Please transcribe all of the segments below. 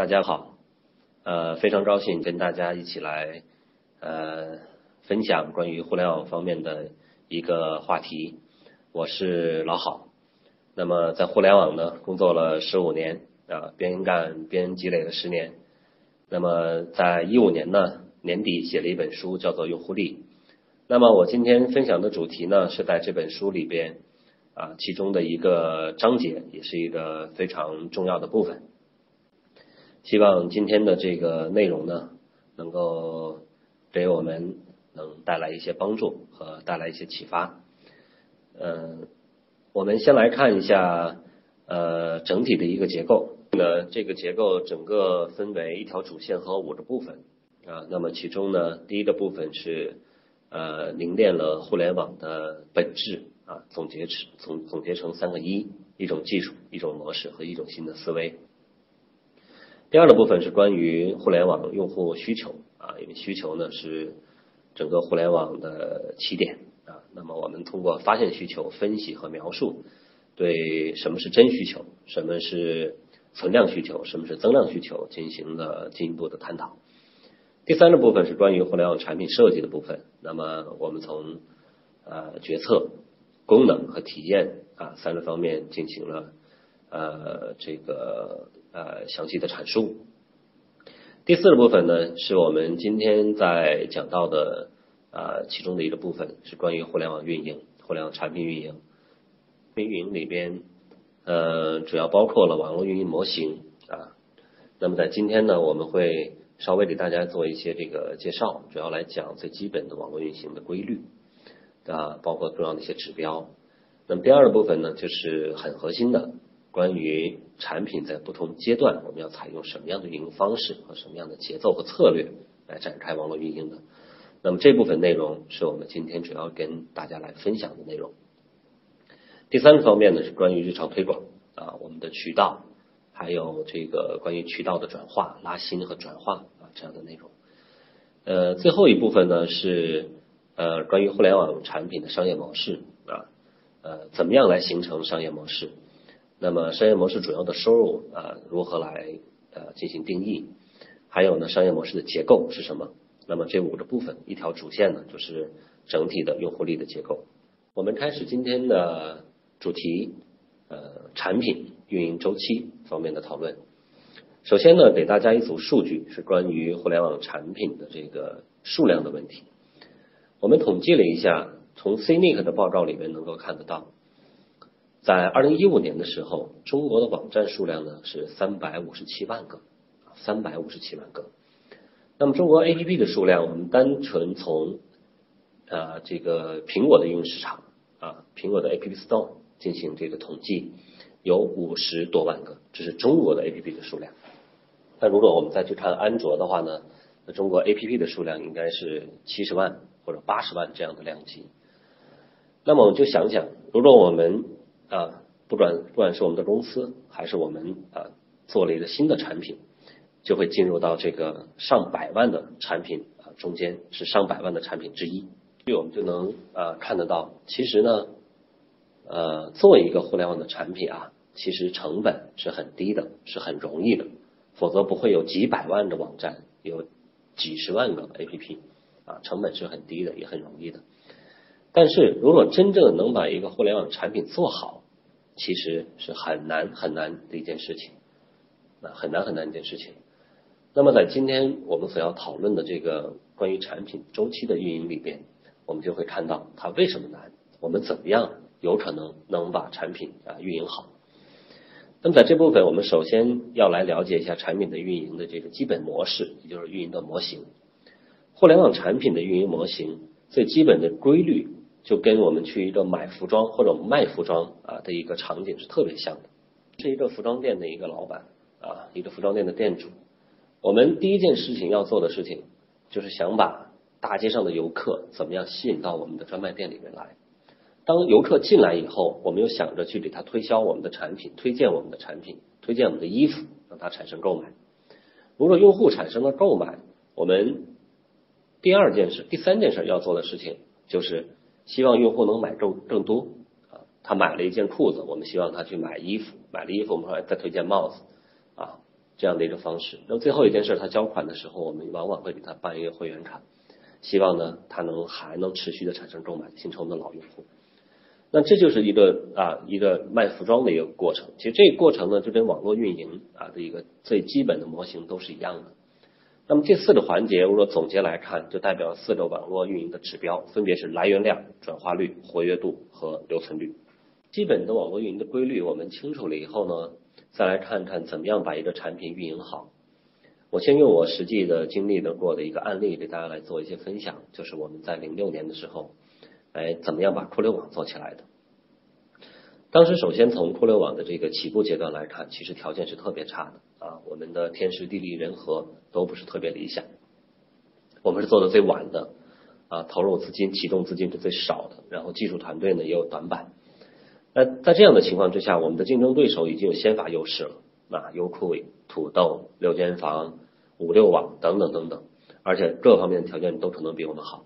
大家好，呃，非常高兴跟大家一起来呃分享关于互联网方面的一个话题。我是老郝，那么在互联网呢工作了十五年啊，边干边积累了十年。那么在一五年呢年底写了一本书，叫做《用户力》。那么我今天分享的主题呢是在这本书里边啊其中的一个章节，也是一个非常重要的部分。希望今天的这个内容呢，能够给我们能带来一些帮助和带来一些启发。嗯，我们先来看一下呃整体的一个结构。呢，这个结构整个分为一条主线和五个部分啊。那么其中呢，第一个部分是呃凝练了互联网的本质啊，总结成总总结成三个一：一种技术、一种模式和一种新的思维。第二个部分是关于互联网用户需求啊，因为需求呢是整个互联网的起点啊。那么我们通过发现需求、分析和描述，对什么是真需求、什么是存量需求、什么是增量需求进行了进一步的探讨。第三个部分是关于互联网产品设计的部分。那么我们从呃决策、功能和体验啊三个方面进行了呃这个。呃，详细的阐述。第四个部分呢，是我们今天在讲到的啊其中的一个部分，是关于互联网运营、互联网产品运营。运营里边，呃，主要包括了网络运营模型啊。那么在今天呢，我们会稍微给大家做一些这个介绍，主要来讲最基本的网络运行的规律啊，包括重要的一些指标。那么第二个部分呢，就是很核心的。关于产品在不同阶段，我们要采用什么样的运营方式和什么样的节奏和策略来展开网络运营的？那么这部分内容是我们今天主要跟大家来分享的内容。第三个方面呢是关于日常推广啊，我们的渠道，还有这个关于渠道的转化、拉新和转化啊这样的内容。呃，最后一部分呢是呃关于互联网产品的商业模式啊，呃，怎么样来形成商业模式？那么商业模式主要的收入啊，如何来呃进行定义？还有呢，商业模式的结构是什么？那么这五个部分，一条主线呢，就是整体的用户力的结构。我们开始今天的主题，呃，产品运营周期方面的讨论。首先呢，给大家一组数据，是关于互联网产品的这个数量的问题。我们统计了一下，从 CNIC 的报告里面能够看得到。在二零一五年的时候，中国的网站数量呢是三百五十七万个，三百五十七万个。那么中国 A P P 的数量，我们单纯从啊这个苹果的应用市场啊，苹果的 A P P Store 进行这个统计，有五十多万个，这是中国的 A P P 的数量。那如果我们再去看安卓的话呢，那中国 A P P 的数量应该是七十万或者八十万这样的量级。那么我们就想想，如果我们啊，不管不管是我们的公司，还是我们啊做了一个新的产品，就会进入到这个上百万的产品啊中间，是上百万的产品之一。所以我们就能啊看得到，其实呢，呃，做一个互联网的产品啊，其实成本是很低的，是很容易的，否则不会有几百万的网站，有几十万个 APP 啊，成本是很低的，也很容易的。但是如果真正能把一个互联网产品做好，其实是很难很难的一件事情，啊，很难很难一件事情。那么在今天我们所要讨论的这个关于产品周期的运营里边，我们就会看到它为什么难，我们怎么样有可能能把产品啊运营好。那么在这部分，我们首先要来了解一下产品的运营的这个基本模式，也就是运营的模型。互联网产品的运营模型最基本的规律。就跟我们去一个买服装或者卖服装啊的一个场景是特别像的，是一个服装店的一个老板啊，一个服装店的店主。我们第一件事情要做的事情，就是想把大街上的游客怎么样吸引到我们的专卖店里面来。当游客进来以后，我们又想着去给他推销我们的产品，推荐我们的产品，推荐我们的衣服，让他产生购买。如果用户产生了购买，我们第二件事、第三件事要做的事情就是。希望用户能买更更多啊，他买了一件裤子，我们希望他去买衣服，买了衣服我们说再推荐帽子啊，这样的一个方式。那么最后一件事，他交款的时候，我们往往会给他办一个会员卡，希望呢他能还能持续的产生购买，形成我们的老用户。那这就是一个啊一个卖服装的一个过程。其实这个过程呢，就跟网络运营啊的一个最基本的模型都是一样的。那么这四个环节，如果总结来看，就代表四个网络运营的指标，分别是来源量、转化率、活跃度和留存率。基本的网络运营的规律我们清楚了以后呢，再来看看怎么样把一个产品运营好。我先用我实际的经历的过的一个案例给大家来做一些分享，就是我们在零六年的时候。哎，怎么样把酷流网做起来的？当时首先从互联网的这个起步阶段来看，其实条件是特别差的啊，我们的天时地利人和都不是特别理想，我们是做的最晚的啊，投入资金、启动资金是最少的，然后技术团队呢也有短板。那在这样的情况之下，我们的竞争对手已经有先发优势了啊，优酷、土豆、六间房、五六网等等等等，而且各方面的条件都可能比我们好。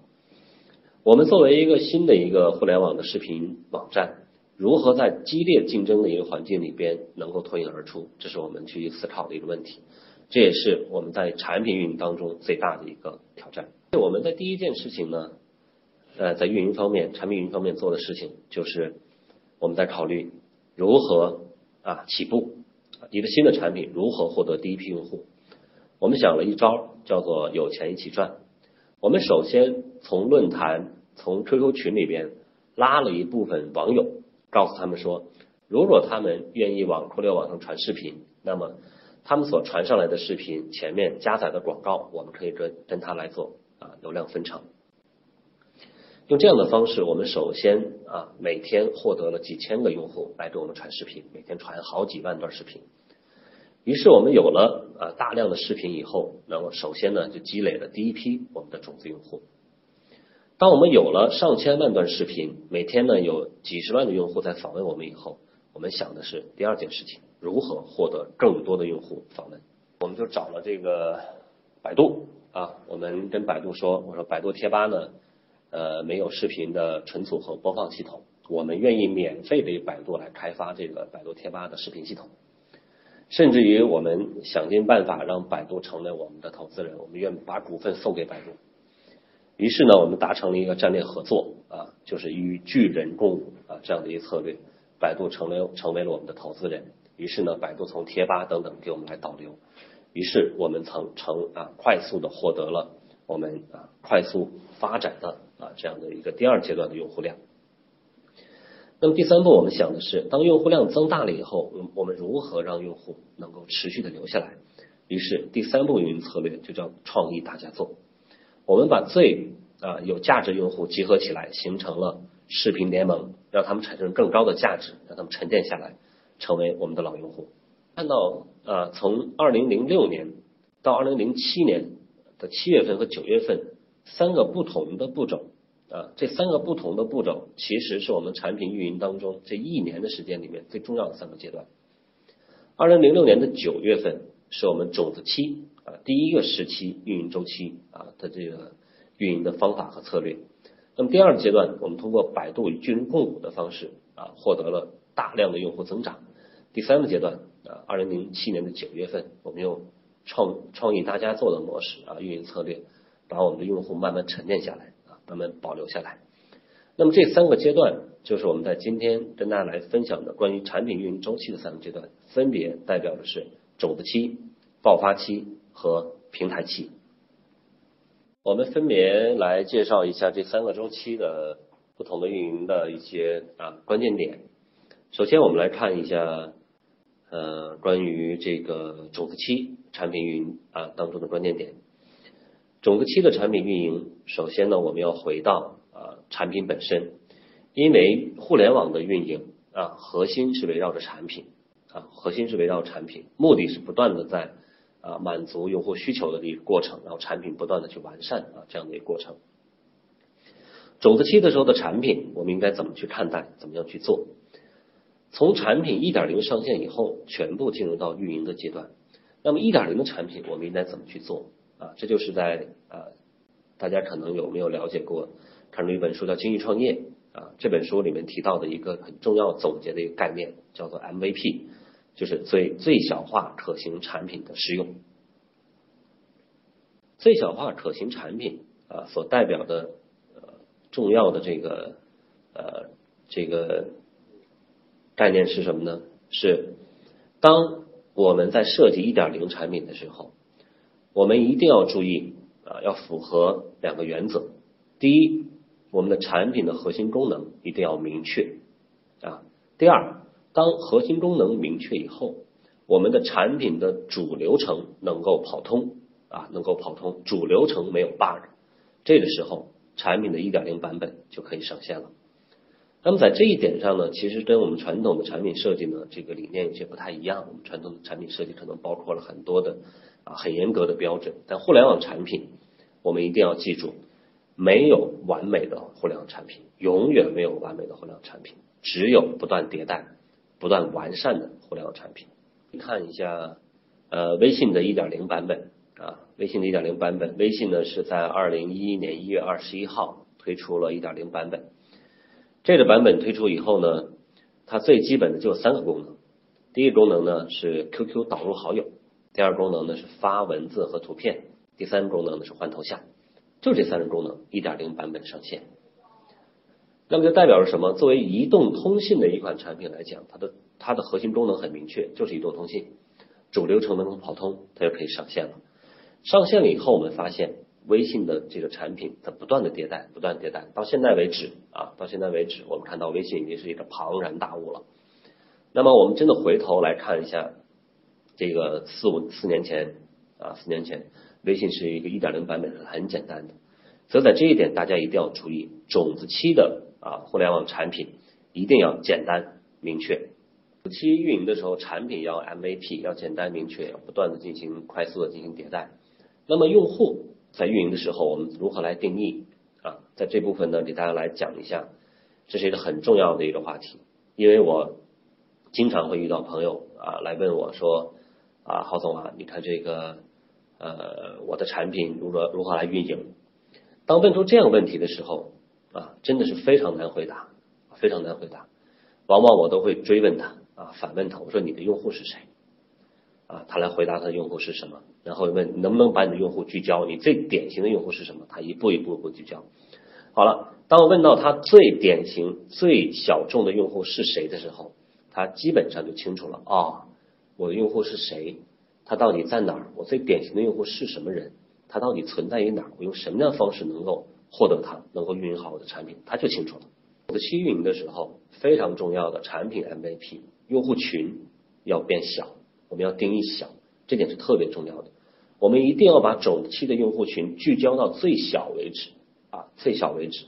我们作为一个新的一个互联网的视频网站，如何在激烈竞争的一个环境里边能够脱颖而出，这是我们去思考的一个问题。这也是我们在产品运营当中最大的一个挑战。我们的第一件事情呢，呃，在运营方面，产品运营方面做的事情，就是我们在考虑如何啊起步，一个新的产品如何获得第一批用户。我们想了一招，叫做有钱一起赚。我们首先从论坛、从 QQ 群里边拉了一部分网友，告诉他们说，如果他们愿意往酷六网上传视频，那么他们所传上来的视频前面加载的广告，我们可以跟跟他来做啊流量分成。用这样的方式，我们首先啊每天获得了几千个用户来给我们传视频，每天传好几万段视频。于是我们有了啊大量的视频以后，那么首先呢就积累了第一批我们的种子用户。当我们有了上千万段视频，每天呢有几十万的用户在访问我们以后，我们想的是第二件事情，如何获得更多的用户访问？我们就找了这个百度啊，我们跟百度说，我说百度贴吧呢，呃没有视频的存储和播放系统，我们愿意免费给百度来开发这个百度贴吧的视频系统。甚至于我们想尽办法让百度成为我们的投资人，我们愿把股份送给百度。于是呢，我们达成了一个战略合作啊，就是与巨人共舞啊这样的一个策略。百度成为成为了我们的投资人。于是呢，百度从贴吧等等给我们来导流。于是我们曾成啊快速的获得了我们啊快速发展的啊这样的一个第二阶段的用户量。那么第三步，我们想的是，当用户量增大了以后，我们如何让用户能够持续的留下来？于是第三步运营策略就叫创意大家做。我们把最啊有价值用户集合起来，形成了视频联盟，让他们产生更高的价值，让他们沉淀下来，成为我们的老用户。看到啊，从二零零六年到二零零七年的七月份和九月份三个不同的步骤。啊，这三个不同的步骤，其实是我们产品运营当中这一年的时间里面最重要的三个阶段。二零零六年的九月份是我们种子期啊第一个时期运营周期啊的这个运营的方法和策略。那么第二个阶段，我们通过百度与巨人共舞的方式啊获得了大量的用户增长。第三个阶段啊，二零零七年的九月份，我们用创创意大家做的模式啊运营策略，把我们的用户慢慢沉淀下来啊。慢慢保留下来。那么这三个阶段，就是我们在今天跟大家来分享的关于产品运营周期的三个阶段，分别代表的是种子期、爆发期和平台期。我们分别来介绍一下这三个周期的不同的运营的一些啊关键点。首先，我们来看一下呃关于这个种子期产品运营啊当中的关键点。种子期的产品运营，首先呢，我们要回到啊产品本身，因为互联网的运营啊，核心是围绕着产品啊，核心是围绕产品，目的是不断的在啊满足用户需求的一个过程，然后产品不断的去完善啊这样的一个过程。种子期的时候的产品，我们应该怎么去看待，怎么样去做？从产品一点零上线以后，全部进入到运营的阶段，那么一点零的产品，我们应该怎么去做？啊，这就是在啊，大家可能有没有了解过？看过一本书叫《精益创业》啊，这本书里面提到的一个很重要总结的一个概念叫做 MVP，就是最最小化可行产品的适用。最小化可行产品啊，所代表的呃重要的这个呃这个概念是什么呢？是当我们在设计一点零产品的时候，我们一定要注意啊，要符合两个原则。第一，我们的产品的核心功能一定要明确啊。第二，当核心功能明确以后，我们的产品的主流程能够跑通啊，能够跑通，主流程没有 bug，这个时候产品的一点零版本就可以上线了。那么在这一点上呢，其实跟我们传统的产品设计呢，这个理念有些不太一样。我们传统的产品设计可能包括了很多的啊很严格的标准，但互联网产品，我们一定要记住，没有完美的互联网产品，永远没有完美的互联网产品，只有不断迭代、不断完善的互联网产品。你看一下呃微信的一点零版本啊，微信的一点零版本，微信呢是在二零一一年一月二十一号推出了一点零版本。这个版本推出以后呢，它最基本的就三个功能。第一个功能呢是 QQ 导入好友，第二个功能呢是发文字和图片，第三个功能呢是换头像。就这三个功能，一点零版本上线。那么就代表着什么？作为移动通信的一款产品来讲，它的它的核心功能很明确，就是移动通信，主流程能够跑通，它就可以上线了。上线了以后，我们发现。微信的这个产品在不断的迭代，不断迭代，到现在为止啊，到现在为止，我们看到微信已经是一个庞然大物了。那么我们真的回头来看一下，这个四五四年前啊，四年前，微信是一个一点零版本，是很简单的。所以在这一点，大家一定要注意，种子期的啊互联网产品一定要简单明确。初期运营的时候，产品要 MVP，要简单明确，要不断的进行快速的进行迭代。那么用户。在运营的时候，我们如何来定义啊？在这部分呢，给大家来讲一下，这是一个很重要的一个话题。因为我经常会遇到朋友啊来问我说啊，郝总啊，你看这个呃，我的产品如何如何来运营？当问出这样问题的时候啊，真的是非常难回答，非常难回答。往往我都会追问他啊，反问他，我说你的用户是谁？啊，他来回答他的用户是什么，然后问能不能把你的用户聚焦，你最典型的用户是什么？他一步一步步聚焦。好了，当我问到他最典型、最小众的用户是谁的时候，他基本上就清楚了啊，我的用户是谁？他到底在哪儿？我最典型的用户是什么人？他到底存在于哪儿？我用什么样的方式能够获得他，能够运营好我的产品？他就清楚了。我的期运营的时候，非常重要的产品 MVP，用户群要变小。我们要定义小，这点是特别重要的。我们一定要把种子期的用户群聚焦到最小为止啊，最小为止。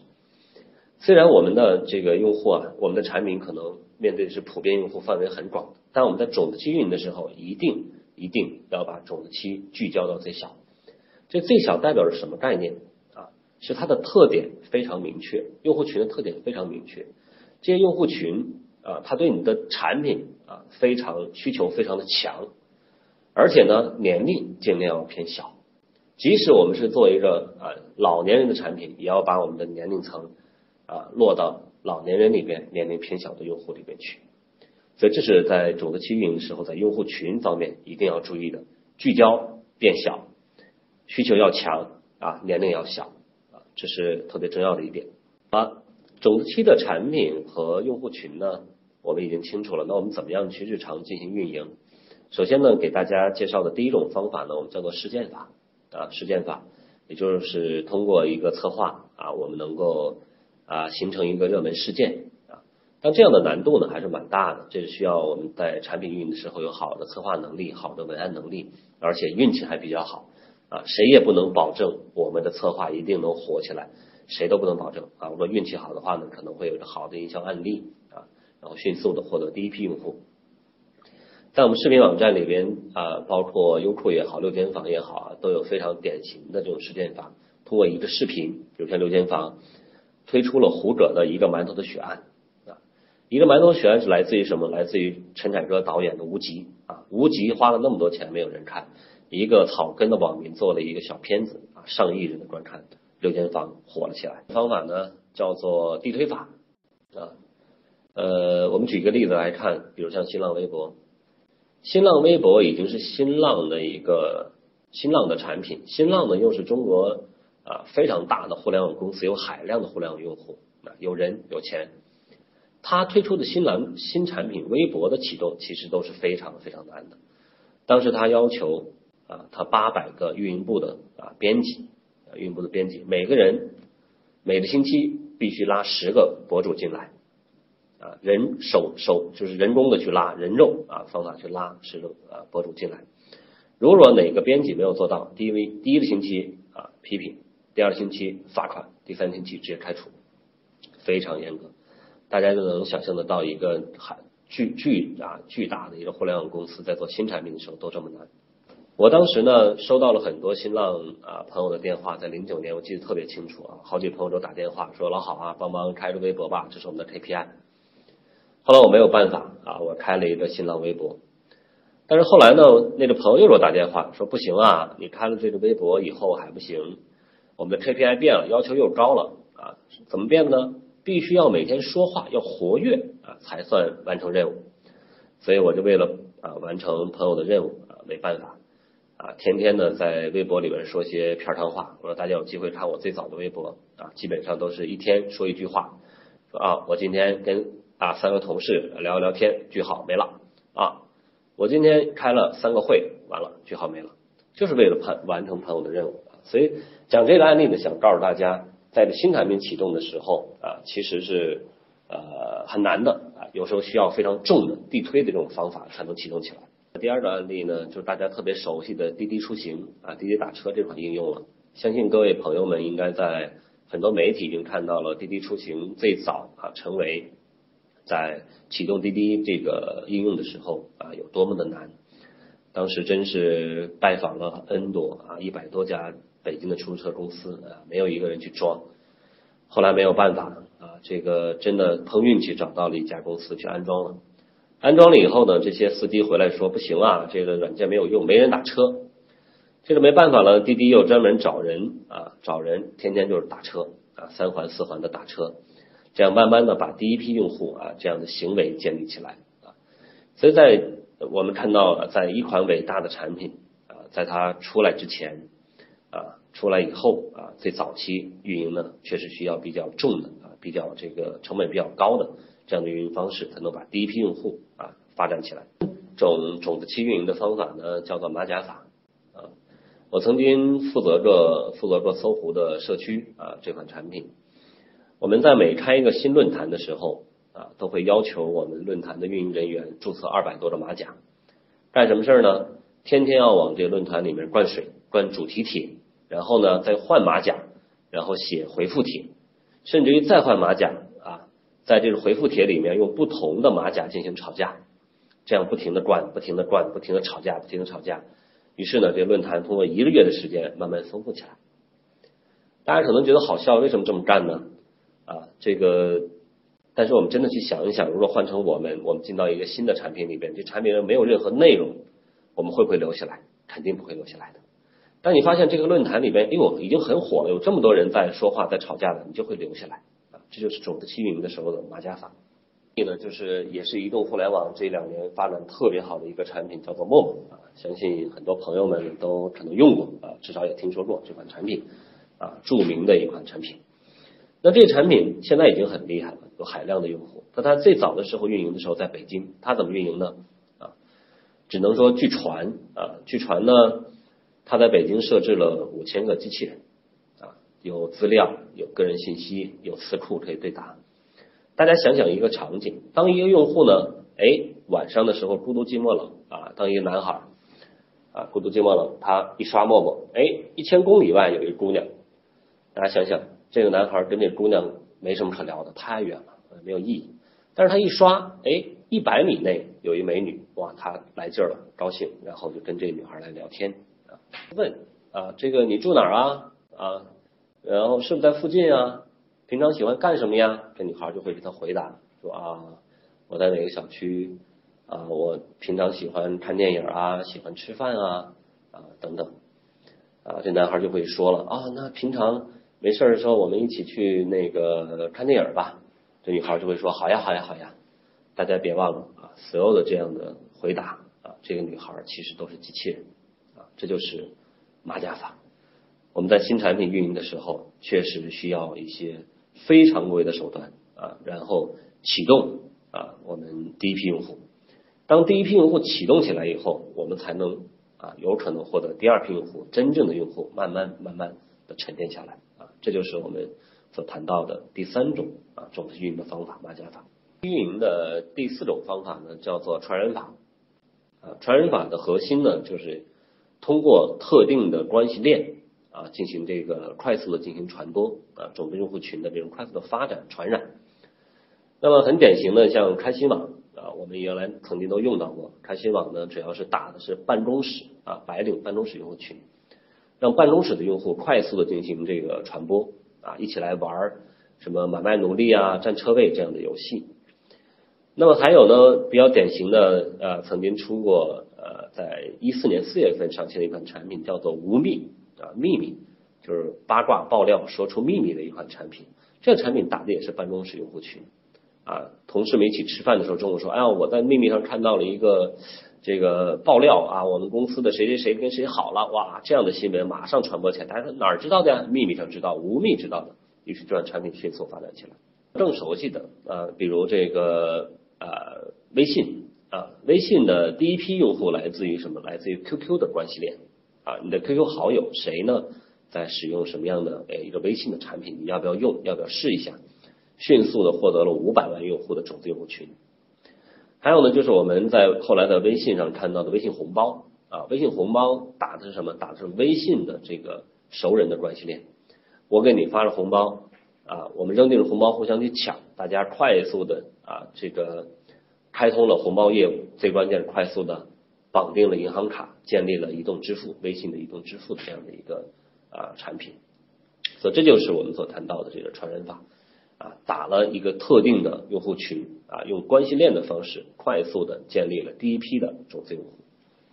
虽然我们的这个用户啊，我们的产品可能面对的是普遍用户范围很广，但我们在种子期运营的时候，一定一定要把种子期聚焦到最小。这最小代表着什么概念？是它的特点非常明确，用户群的特点非常明确。这些用户群。啊，他对你的产品啊非常需求非常的强，而且呢年龄尽量要偏小，即使我们是做一个啊老年人的产品，也要把我们的年龄层啊落到老年人里边年龄偏小的用户里边去，所以这是在种子期运营时候在用户群方面一定要注意的，聚焦变小，需求要强啊年龄要小这是特别重要的一点啊种子期的产品和用户群呢。我们已经清楚了，那我们怎么样去日常进行运营？首先呢，给大家介绍的第一种方法呢，我们叫做事件法啊，事件法，也就是通过一个策划啊，我们能够啊形成一个热门事件啊。但这样的难度呢还是蛮大的，这是需要我们在产品运营的时候有好的策划能力、好的文案能力，而且运气还比较好啊。谁也不能保证我们的策划一定能火起来，谁都不能保证啊。如果运气好的话呢，可能会有一个好的营销案例啊。然后迅速的获得第一批用户，在我们视频网站里边啊，包括优酷也好，六间房也好啊，都有非常典型的这种实践法。通过一个视频，比如像六间房推出了胡歌的一个馒头的血案啊，一个馒头血案是来自于什么？来自于陈凯歌导演的《无极》啊，《无极》花了那么多钱没有人看，一个草根的网民做了一个小片子啊，上亿人的观看，六间房火了起来。方法呢叫做地推法啊。呃，我们举一个例子来看，比如像新浪微博，新浪微博已经是新浪的一个新浪的产品，新浪呢又是中国啊非常大的互联网公司，有海量的互联网用户啊，有人有钱。他推出的新浪新产品微博的启动，其实都是非常非常难的。当时他要求啊，他八百个运营部的啊编辑，啊运营部的编辑，每个人每个星期必须拉十个博主进来，啊，人手手就是人工的去拉人肉啊方法去拉十个啊博主进来。如果哪个编辑没有做到，第一第一个星期啊批评，第二个星期罚款，第三星期直接开除，非常严格。大家就能想象得到，一个很巨巨啊巨大的一个互联网公司在做新产品的时候都这么难。我当时呢收到了很多新浪啊朋友的电话，在零九年我记得特别清楚啊，好几朋友都打电话说老好啊，帮忙开个微博吧，这是我们的 KPI。后来我没有办法啊，我开了一个新浪微博。但是后来呢，那个朋友又给我打电话说不行啊，你开了这个微博以后还不行，我们的 KPI 变了，要求又高了啊，怎么变呢？必须要每天说话，要活跃啊，才算完成任务。所以我就为了啊完成朋友的任务啊，没办法啊，天天呢在微博里边说些片儿汤话。我说大家有机会看我最早的微博啊，基本上都是一天说一句话，说啊我今天跟啊三个同事聊聊天，句号没了啊，我今天开了三个会，完了句号没了，就是为了完完成朋友的任务。所以讲这个案例呢，想告诉大家。在新产品启动的时候啊，其实是呃很难的啊，有时候需要非常重的地推的这种方法才能启动起来。第二个案例呢，就是大家特别熟悉的滴滴出行啊，滴滴打车这款应用了。相信各位朋友们应该在很多媒体已经看到了滴滴出行最早啊成为在启动滴滴这个应用的时候啊有多么的难。当时真是拜访了 N 多啊一百多家。北京的出租车公司啊，没有一个人去装。后来没有办法啊，这个真的碰运气找到了一家公司去安装了。安装了以后呢，这些司机回来说不行啊，这个软件没有用，没人打车。这个没办法了，滴滴又专门找人啊，找人天天就是打车啊，三环四环的打车，这样慢慢的把第一批用户啊这样的行为建立起来啊。所以在我们看到，在一款伟大的产品啊，在它出来之前。啊，出来以后啊，最早期运营呢，确实需要比较重的啊，比较这个成本比较高的这样的运营方式，才能把第一批用户发展起来。种种子期运营的方法呢，叫做马甲法啊。我曾经负责过负责过搜狐的社区啊这款产品。我们在每开一个新论坛的时候啊，都会要求我们论坛的运营人员注册二百多个马甲，干什么事儿呢？天天要往这个论坛里面灌水，灌主题帖。然后呢，再换马甲，然后写回复帖，甚至于再换马甲啊，在这个回复帖里面用不同的马甲进行吵架，这样不停的灌，不停的灌，不停的吵架，不停的吵架。于是呢，这个论坛通过一个月的时间慢慢丰富起来。大家可能觉得好笑，为什么这么干呢？啊，这个，但是我们真的去想一想，如果换成我们，我们进到一个新的产品里边，这产品上没有任何内容，我们会不会留下来？肯定不会留下来的。当你发现这个论坛里边，哎呦，已经很火了，有这么多人在说话、在吵架了，你就会留下来啊。这就是种子期运营的时候的马甲法。这个，就是也是移动互联网这两年发展特别好的一个产品，叫做陌陌啊。相信很多朋友们都可能用过啊，至少也听说过这款产品啊，著名的一款产品。那这个产品现在已经很厉害了，有海量的用户。那它最早的时候运营的时候在北京，它怎么运营呢？啊，只能说据传啊，据传呢。他在北京设置了五千个机器人，啊，有资料，有个人信息，有词库可以对答。大家想想一个场景：当一个用户呢，哎，晚上的时候孤独寂寞冷啊，当一个男孩啊，孤独寂寞冷，他一刷陌陌，哎，一千公里外有一姑娘，大家想想，这个男孩跟这姑娘没什么可聊的，太远了，没有意义。但是他一刷，哎，一百米内有一美女，哇，他来劲儿了，高兴，然后就跟这女孩来聊天。问啊，这个你住哪儿啊？啊，然后是不是在附近啊？平常喜欢干什么呀？这女孩就会给他回答说啊，我在哪个小区啊？我平常喜欢看电影啊，喜欢吃饭啊啊等等啊。这男孩就会说了啊，那平常没事的时候，我们一起去那个看电影吧。这女孩就会说好呀，好呀，好呀。大家别忘了啊，所有的这样的回答啊。这个女孩其实都是机器人啊，这就是马甲法。我们在新产品运营的时候，确实需要一些非常规的手段啊，然后启动啊我们第一批用户。当第一批用户启动起来以后，我们才能啊有可能获得第二批用户，真正的用户慢慢慢慢的沉淀下来啊，这就是我们所谈到的第三种啊种子运营的方法——马甲法。运营的第四种方法呢，叫做传人法。啊，传人法的核心呢，就是通过特定的关系链啊，进行这个快速的进行传播啊，种子用户群的这种快速的发展传染。那么很典型的，像开心网啊，我们原来曾经都用到过。开心网呢，主要是打的是办公室啊，白领办公室用户群，让办公室的用户快速的进行这个传播啊，一起来玩什么买卖奴隶啊、占车位这样的游戏。那么还有呢，比较典型的呃，曾经出过呃，在一四年四月份上线的一款产品，叫做无密秘密，就是八卦爆料说出秘密的一款产品。这个产品打的也是办公室用户群啊，同事们一起吃饭的时候，中午说，哎呀，我在秘密上看到了一个这个爆料啊，我们公司的谁谁谁跟谁好了，哇，这样的新闻马上传播起来，大家哪儿知道的呀？秘密上知道，无秘知道的，于是这款产品迅速发展起来。更熟悉的呃，比如这个。呃，微信啊，微信的第一批用户来自于什么？来自于 QQ 的关系链啊，你的 QQ 好友谁呢？在使用什么样的诶一个微信的产品？你要不要用？要不要试一下？迅速的获得了五百万用户的种子用户群。还有呢，就是我们在后来的微信上看到的微信红包啊，微信红包打的是什么？打的是微信的这个熟人的关系链。我给你发了红包啊，我们扔进了红包，互相去抢，大家快速的。啊，这个开通了红包业务，最关键是快速的绑定了银行卡，建立了移动支付，微信的移动支付的这样的一个啊产品，所以这就是我们所谈到的这个传人法啊，打了一个特定的用户群啊，用关系链的方式快速的建立了第一批的种子用户。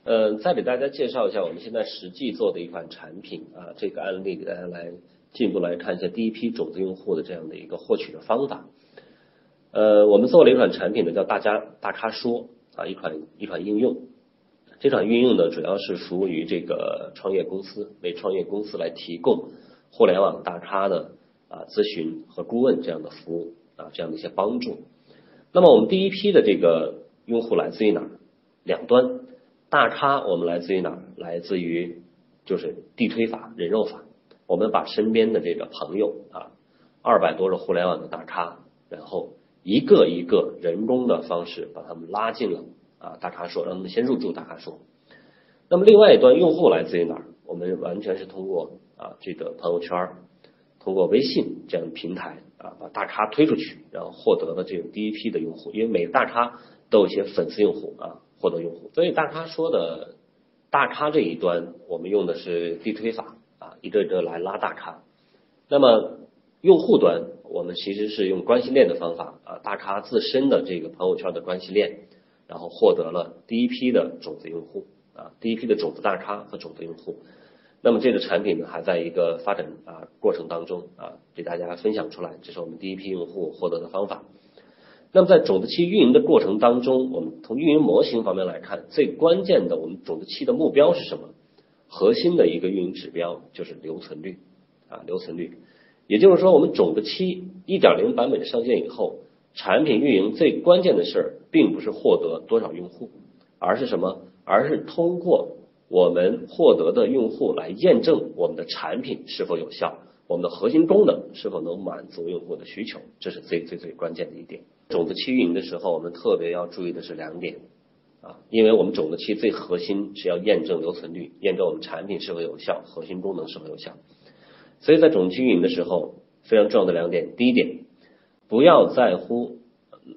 嗯，再给大家介绍一下我们现在实际做的一款产品啊，这个案例给大家来进一步来看一下第一批种子用户的这样的一个获取的方法。呃，我们做了一款产品呢，叫大家大咖说啊，一款一款应用。这场运用呢，主要是服务于这个创业公司，为创业公司来提供互联网大咖的啊咨询和顾问这样的服务啊，这样的一些帮助。那么我们第一批的这个用户来自于哪？两端大咖，我们来自于哪？来自于就是地推法、人肉法。我们把身边的这个朋友啊，二百多个互联网的大咖，然后。一个一个人工的方式把他们拉进了啊大咖说，让他们先入驻大咖说。那么另外一端用户来自于哪儿？我们完全是通过啊这个朋友圈，通过微信这样的平台啊把大咖推出去，然后获得了这种第一批的用户。因为每个大咖都有一些粉丝用户啊获得用户，所以大咖说的大咖这一端我们用的是地推法啊一个一个来拉大咖。那么用户端。我们其实是用关系链的方法啊，大咖自身的这个朋友圈的关系链，然后获得了第一批的种子用户啊，第一批的种子大咖和种子用户。那么这个产品呢，还在一个发展啊过程当中啊，给大家分享出来，这是我们第一批用户获得的方法。那么在种子期运营的过程当中，我们从运营模型方面来看，最关键的我们种子期的目标是什么？核心的一个运营指标就是留存率啊，留存率。也就是说，我们种子期一点零版本上线以后，产品运营最关键的事儿，并不是获得多少用户，而是什么？而是通过我们获得的用户来验证我们的产品是否有效，我们的核心功能是否能满足用户的需求，这是最最最关键的一点。种子期运营的时候，我们特别要注意的是两点啊，因为我们种子期最核心是要验证留存率，验证我们产品是否有效，核心功能是否有效。所以在种子期运营的时候，非常重要的两点，第一点，不要在乎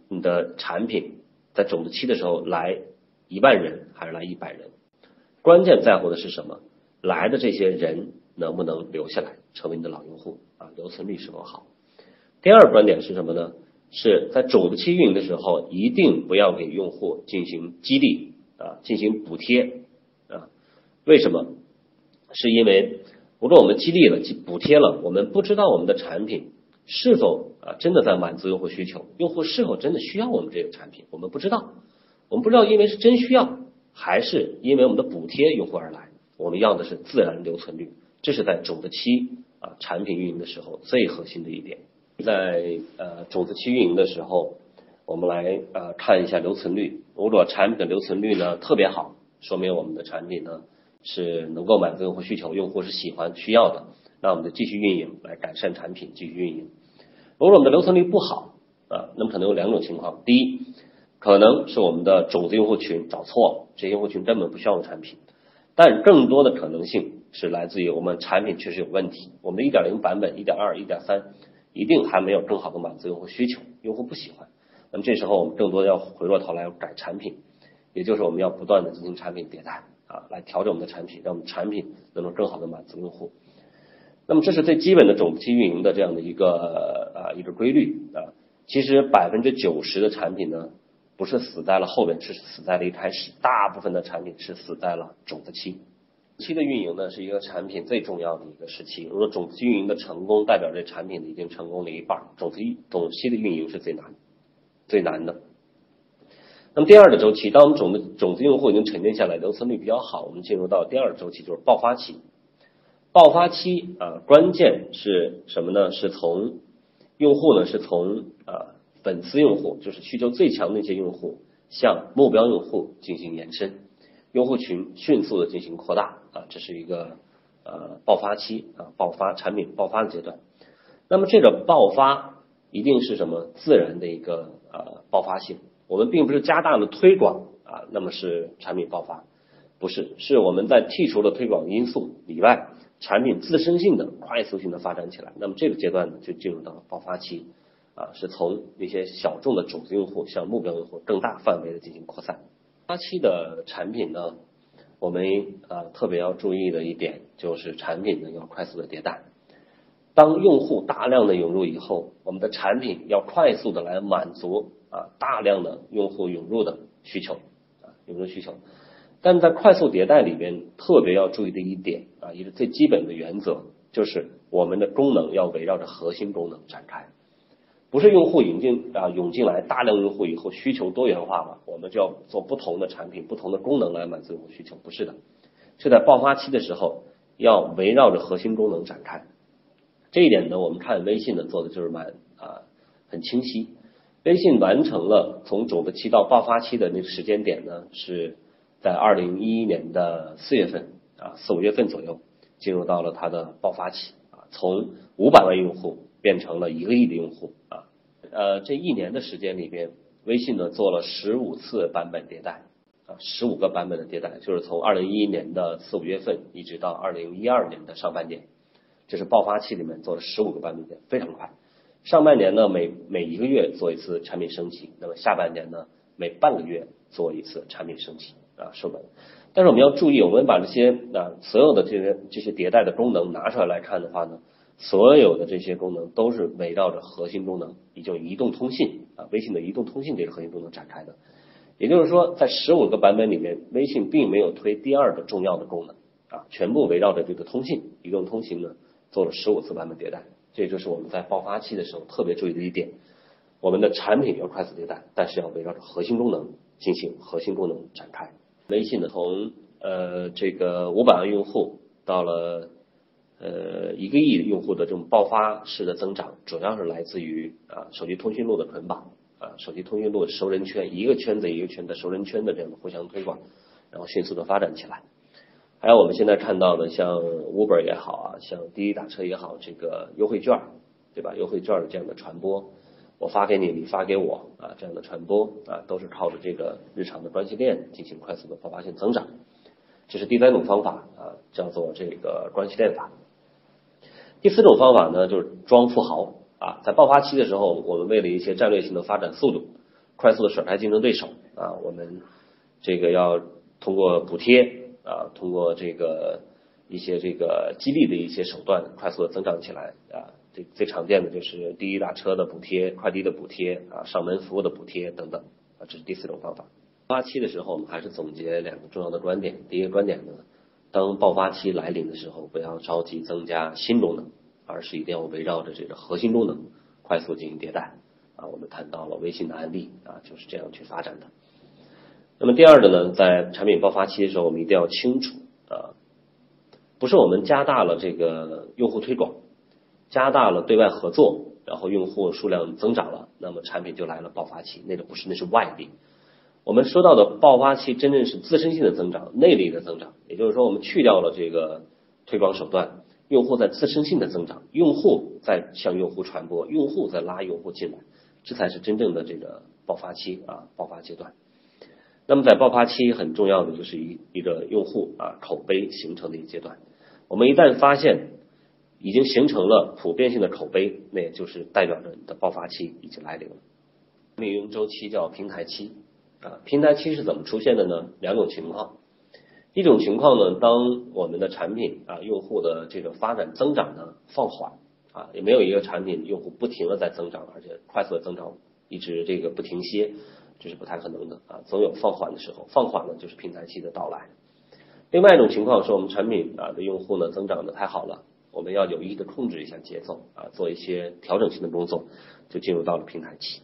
你的产品在种子期的时候来一万人还是来一百人，关键在乎的是什么？来的这些人能不能留下来，成为你的老用户啊？留存率是否好？第二个观点是什么呢？是在种子期运营的时候，一定不要给用户进行激励啊，进行补贴啊？为什么？是因为。无论我们激励了、补贴了，我们不知道我们的产品是否啊真的在满足用户需求，用户是否真的需要我们这个产品，我们不知道，我们不知道，因为是真需要还是因为我们的补贴用户而来？我们要的是自然留存率，这是在种子期啊产品运营的时候最核心的一点。在呃种子期运营的时候，我们来呃看一下留存率。如果产品的留存率呢特别好，说明我们的产品呢是能够满足用户需求，用户是喜欢需要的，那我们就继续运营来改善产品，继续运营。如果我们的留存率不好啊，那么可能有两种情况：第一，可能是我们的种子用户群找错了，这些用户群根本不需要我们产品；但更多的可能性是来自于我们产品确实有问题，我们的一点零版本、一点二、一点三一定还没有更好的满足用户需求，用户不喜欢。那么这时候我们更多要回过头来改产品，也就是我们要不断的进行产品迭代啊，来调整我们的产品，让我们产品能够更好的满足用户。那么这是最基本的种子期运营的这样的一个啊一个规律啊。其实百分之九十的产品呢，不是死在了后边，是死在了一开始。大部分的产品是死在了种子期。期的运营呢，是一个产品最重要的一个时期。如果种子期运营的成功，代表这产品已经成功了一半。种子种期的运营是最难最难的。那么第二个周期，当我们种子种子用户已经沉淀下来，留存率比较好，我们进入到第二个周期，就是爆发期。爆发期啊，关键是什么呢？是从用户呢，是从啊粉丝用户，就是需求最强的一些用户，向目标用户进行延伸，用户群迅速的进行扩大啊，这是一个呃爆发期啊，爆发产品爆发的阶段。那么这个爆发一定是什么自然的一个呃爆发性？我们并不是加大了推广啊，那么是产品爆发，不是，是我们在剔除了推广因素以外。产品自身性的快速性的发展起来，那么这个阶段呢就进入到了爆发期啊，是从那些小众的种子用户向目标用户更大范围的进行扩散。发期的产品呢，我们啊特别要注意的一点就是产品呢要快速的迭代。当用户大量的涌入以后，我们的产品要快速的来满足啊大量的用户涌入的需求啊涌入需求。但在快速迭代里边，特别要注意的一点啊，一个最基本的原则就是，我们的功能要围绕着核心功能展开，不是用户引进啊涌进来大量用户以后需求多元化了，我们就要做不同的产品、不同的功能来满足用户需求，不是的，是在爆发期的时候要围绕着核心功能展开。这一点呢，我们看微信呢做的就是蛮啊很清晰，微信完成了从种子期到爆发期的那个时间点呢是。在二零一一年的四月份啊，四五月份左右，进入到了它的爆发期啊，从五百万用户变成了一个亿的用户啊，呃，这一年的时间里边，微信呢做了十五次版本迭代啊，十五个版本的迭代，就是从二零一一年的四五月份一直到二零一二年的上半年，这是爆发期里面做了十五个版本的，非常快。上半年呢，每每一个月做一次产品升级，那么下半年呢，每半个月做一次产品升级。啊，收本。但是我们要注意，我们把这些啊所有的这些这些迭代的功能拿出来来看的话呢，所有的这些功能都是围绕着核心功能，也就移动通信啊，微信的移动通信这个核心功能展开的。也就是说，在十五个版本里面，微信并没有推第二个重要的功能啊，全部围绕着这个通信、移动通信呢做了十五次版本迭代。这就是我们在爆发期的时候特别注意的一点。我们的产品要快速迭代，但是要围绕着核心功能进行核心功能展开。微信呢，从呃这个五百万用户到了呃一个亿用户的这种爆发式的增长，主要是来自于啊手机通讯录的捆绑啊手机通讯录熟人圈，一个圈子一个圈子熟人圈的这样的互相推广，然后迅速的发展起来。还有我们现在看到的像 Uber 也好啊，像滴滴打车也好，这个优惠券对吧？优惠券的这样的传播。我发给你，你发给我啊，这样的传播啊，都是靠着这个日常的关系链进行快速的爆发性增长。这是第三种方法啊，叫做这个关系链法。第四种方法呢，就是装富豪啊，在爆发期的时候，我们为了一些战略性的发展速度，快速的甩开竞争对手啊，我们这个要通过补贴啊，通过这个一些这个激励的一些手段，快速的增长起来啊。最最常见的就是滴滴打车的补贴、快递的补贴啊、上门服务的补贴等等啊，这是第四种方法。爆发期的时候，我们还是总结两个重要的观点。第一个观点呢，当爆发期来临的时候，不要着急增加新功能，而是一定要围绕着这个核心功能快速进行迭代啊。我们谈到了微信的案例啊，就是这样去发展的。那么第二个呢，在产品爆发期的时候，我们一定要清楚啊，不是我们加大了这个用户推广，加大了对外合作，然后用户数量增长了，那么产品就来了爆发期，那个不是，那是外力。我们说到的爆发期，真正是自身性的增长，内力的增长。也就是说，我们去掉了这个推广手段，用户在自身性的增长，用户在向用户传播，用户在拉用户进来，这才是真正的这个爆发期啊，爆发阶段。那么在爆发期很重要的就是一一个用户啊口碑形成的一个阶段。我们一旦发现已经形成了普遍性的口碑，那也就是代表着你的爆发期已经来临了。运营周期叫平台期。啊，平台期是怎么出现的呢？两种情况，一种情况呢，当我们的产品啊，用户的这个发展增长呢放缓啊，也没有一个产品用户不停的在增长，而且快速的增长，一直这个不停歇，这是不太可能的啊，总有放缓的时候，放缓呢就是平台期的到来。另外一种情况是我们产品啊的用户呢增长的太好了，我们要有意的控制一下节奏啊，做一些调整性的工作，就进入到了平台期。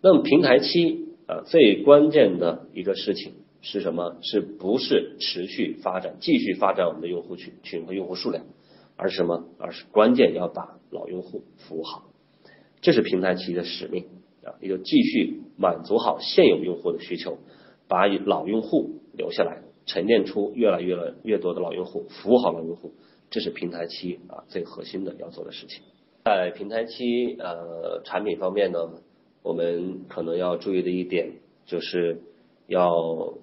那么平台期。啊，最关键的一个事情是什么？是不是持续发展、继续发展我们的用户群群和用户数量，而是什么？而是关键要把老用户服务好，这是平台期的使命啊！也就继续满足好现有用户的需求，把老用户留下来，沉淀出越来越来越多的老用户，服务好老用户，这是平台期啊最核心的要做的事情。在平台期呃产品方面呢？我们可能要注意的一点，就是要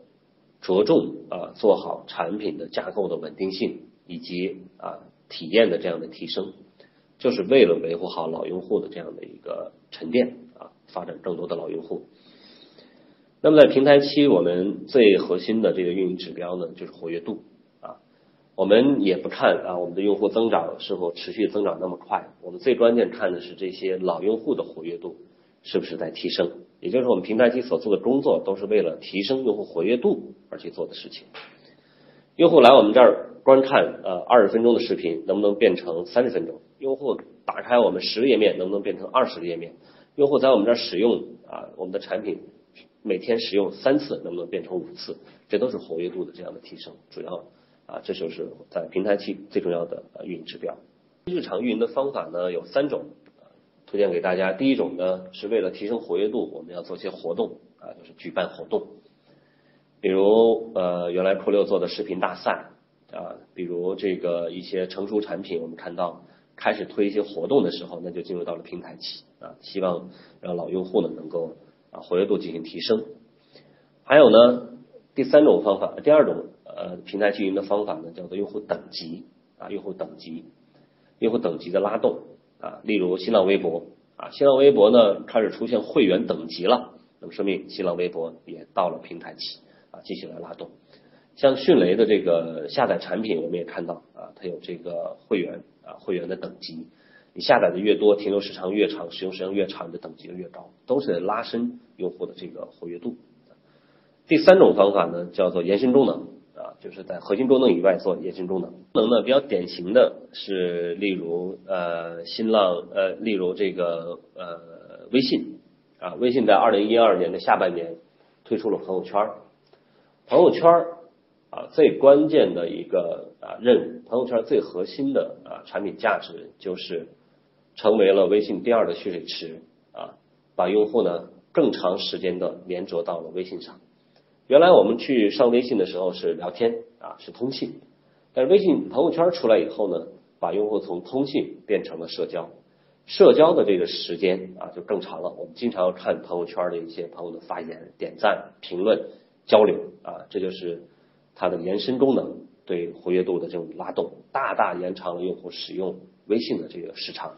着重啊做好产品的架构的稳定性以及啊体验的这样的提升，就是为了维护好老用户的这样的一个沉淀啊，发展更多的老用户。那么在平台期，我们最核心的这个运营指标呢，就是活跃度。我们也不看啊我们的用户增长是否持续增长那么快，我们最关键看的是这些老用户的活跃度。是不是在提升？也就是，我们平台期所做的工作都是为了提升用户活跃度而去做的事情。用户来我们这儿观看呃二十分钟的视频，能不能变成三十分钟？用户打开我们十个页面，能不能变成二十个页面？用户在我们这儿使用啊我们的产品每天使用三次，能不能变成五次？这都是活跃度的这样的提升。主要啊，这就是在平台期最重要的呃运营指标。日常运营的方法呢有三种。推荐给大家，第一种呢是为了提升活跃度，我们要做些活动啊，就是举办活动，比如呃原来酷六做的视频大赛啊，比如这个一些成熟产品，我们看到开始推一些活动的时候，那就进入到了平台期啊，希望让老用户呢能够啊活跃度进行提升。还有呢第三种方法，第二种呃平台经营的方法呢叫做用户等级啊，用户等级，用户等级的拉动。啊，例如新浪微博啊，新浪微博呢开始出现会员等级了，那么说明新浪微博也到了平台期啊，进行来拉动。像迅雷的这个下载产品，我们也看到啊，它有这个会员啊，会员的等级，你下载的越多，停留时长越长，使用时间越长，你的等级就越高，都是拉伸用户的这个活跃度。第三种方法呢，叫做延伸功能。就是在核心功能以外做延伸功能。功能呢比较典型的是，例如呃新浪呃，例如这个呃微信啊，微信在二零一二年的下半年推出了朋友圈朋友圈啊最关键的一个啊任务，朋友圈最核心的啊产品价值就是成为了微信第二的蓄水池啊，把用户呢更长时间的连着到了微信上。原来我们去上微信的时候是聊天啊，是通信，但是微信朋友圈出来以后呢，把用户从通信变成了社交，社交的这个时间啊就更长了。我们经常要看朋友圈的一些朋友的发言、点赞、评论、交流啊，这就是它的延伸功能对活跃度的这种拉动，大大延长了用户使用微信的这个时长。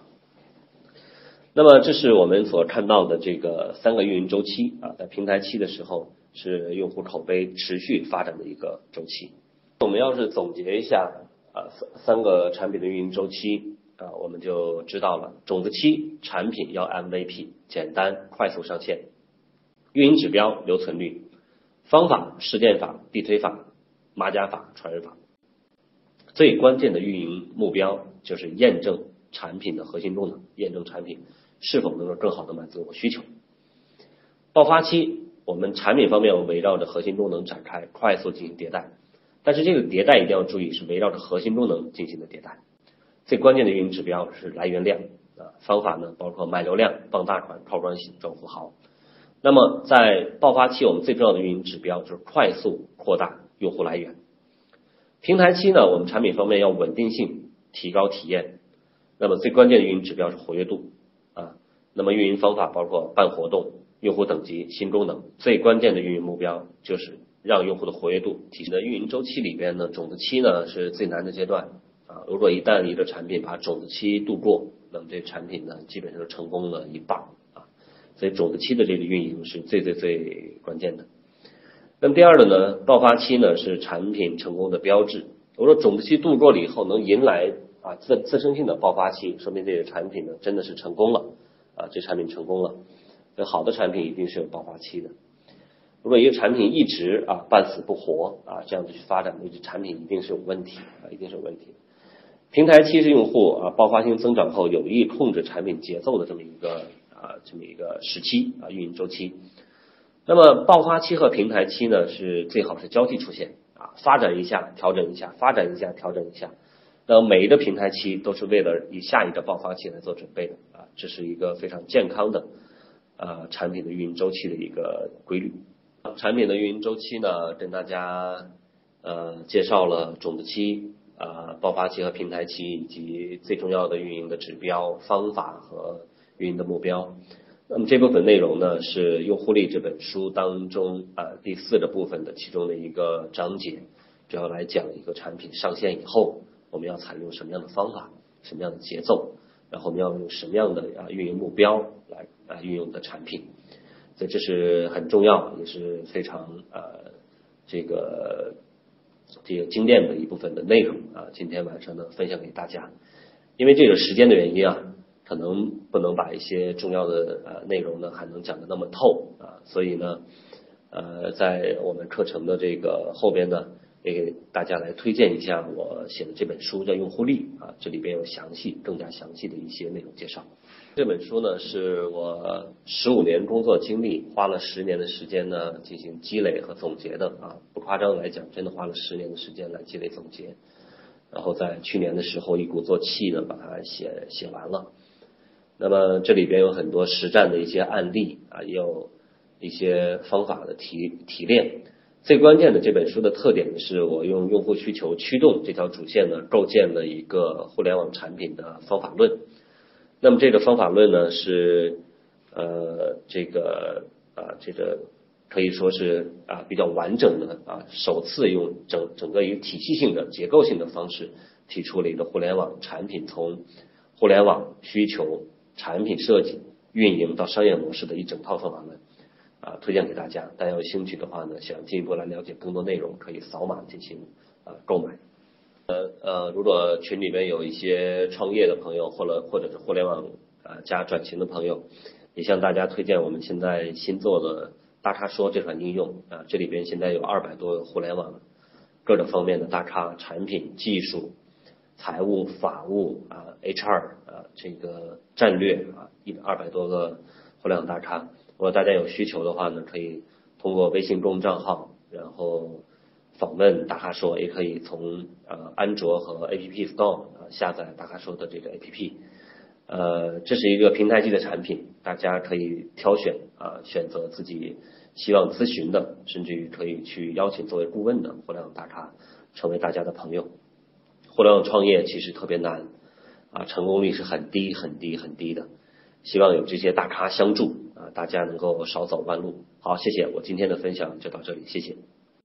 那么这是我们所看到的这个三个运营周期啊，在平台期的时候。是用户口碑持续发展的一个周期。我们要是总结一下啊三三个产品的运营周期啊，我们就知道了。种子期产品要 MVP，简单快速上线。运营指标留存率，方法实践法、地推法、马甲法、传人法。最关键的运营目标就是验证产品的核心功能，验证产品是否能够更好的满足我需求。爆发期。我们产品方面，我围绕着核心功能展开，快速进行迭代。但是这个迭代一定要注意，是围绕着核心功能进行的迭代。最关键的运营指标是来源量啊，方法呢包括买流量、傍大款、靠关系、赚富豪。那么在爆发期，我们最重要的运营指标就是快速扩大用户来源。平台期呢，我们产品方面要稳定性，提高体验。那么最关键的运营指标是活跃度啊。那么运营方法包括办活动、用户等级、新功能。最关键的运营目标就是让用户的活跃度提升。在运营周期里边呢，种子期呢是最难的阶段啊。如果一旦一个产品把种子期度过，那么这产品呢基本上成功了一半啊。所以种子期的这个运营是最最最关键的。那么第二个呢，爆发期呢是产品成功的标志。我说种子期度过了以后，能迎来啊自自身性的爆发期，说明这个产品呢真的是成功了啊，这产品成功了。好的产品一定是有爆发期的。如果一个产品一直啊半死不活啊这样子去发展，那这产品一定是有问题啊，一定是有问题。平台期是用户啊爆发性增长后有意控制产品节奏的这么一个。啊，这么一个时期啊，运营周期。那么爆发期和平台期呢，是最好是交替出现啊，发展一下，调整一下，发展一下，调整一下。那每一个平台期都是为了以下一个爆发期来做准备的啊，这是一个非常健康的呃产品的运营周期的一个规律。产品的运营周期呢，跟大家呃介绍了种子期呃、爆发期和平台期，以及最重要的运营的指标、方法和。运营的目标，那么这部分内容呢是《用户力》这本书当中啊第四个部分的其中的一个章节，主要来讲一个产品上线以后，我们要采用什么样的方法，什么样的节奏，然后我们要用什么样的啊运营目标来啊运用的产品，所以这是很重要，也是非常呃这个这个精炼的一部分的内容啊，今天晚上呢分享给大家，因为这个时间的原因啊。可能不能把一些重要的呃内容呢还能讲的那么透啊，所以呢呃在我们课程的这个后边呢也给大家来推荐一下我写的这本书叫用户力啊，这里边有详细更加详细的一些内容介绍。这本书呢是我十五年工作经历花了十年的时间呢进行积累和总结的啊，不夸张来讲，真的花了十年的时间来积累总结，然后在去年的时候一鼓作气呢把它写写完了。那么这里边有很多实战的一些案例啊，也有一些方法的提提炼。最关键的这本书的特点是我用用户需求驱动这条主线呢，构建了一个互联网产品的方法论。那么这个方法论呢是呃这个啊这个可以说是啊比较完整的啊，首次用整整个一个体系性的结构性的方式提出了一个互联网产品从互联网需求。产品设计、运营到商业模式的一整套方法论啊，推荐给大家。大家有兴趣的话呢，想进一步来了解更多内容，可以扫码进行啊购买。呃呃，如果群里面有一些创业的朋友，或者或者是互联网啊加转型的朋友，也向大家推荐我们现在新做的大咖说这款应用啊，这里边现在有二百多个互联网各种方面的大咖，产品、技术。财务、法务啊，HR 啊，这个战略啊，一二百多个互联网大咖。如果大家有需求的话呢，可以通过微信公众账号，然后访问大咖说，也可以从呃安卓和 APP Store 啊下载大咖说的这个 APP。呃，这是一个平台级的产品，大家可以挑选啊，选择自己希望咨询的，甚至于可以去邀请作为顾问的互联网大咖，成为大家的朋友。互联网创业其实特别难啊，成功率是很低很低很低的。希望有这些大咖相助啊，大家能够少走弯路。好，谢谢，我今天的分享就到这里，谢谢。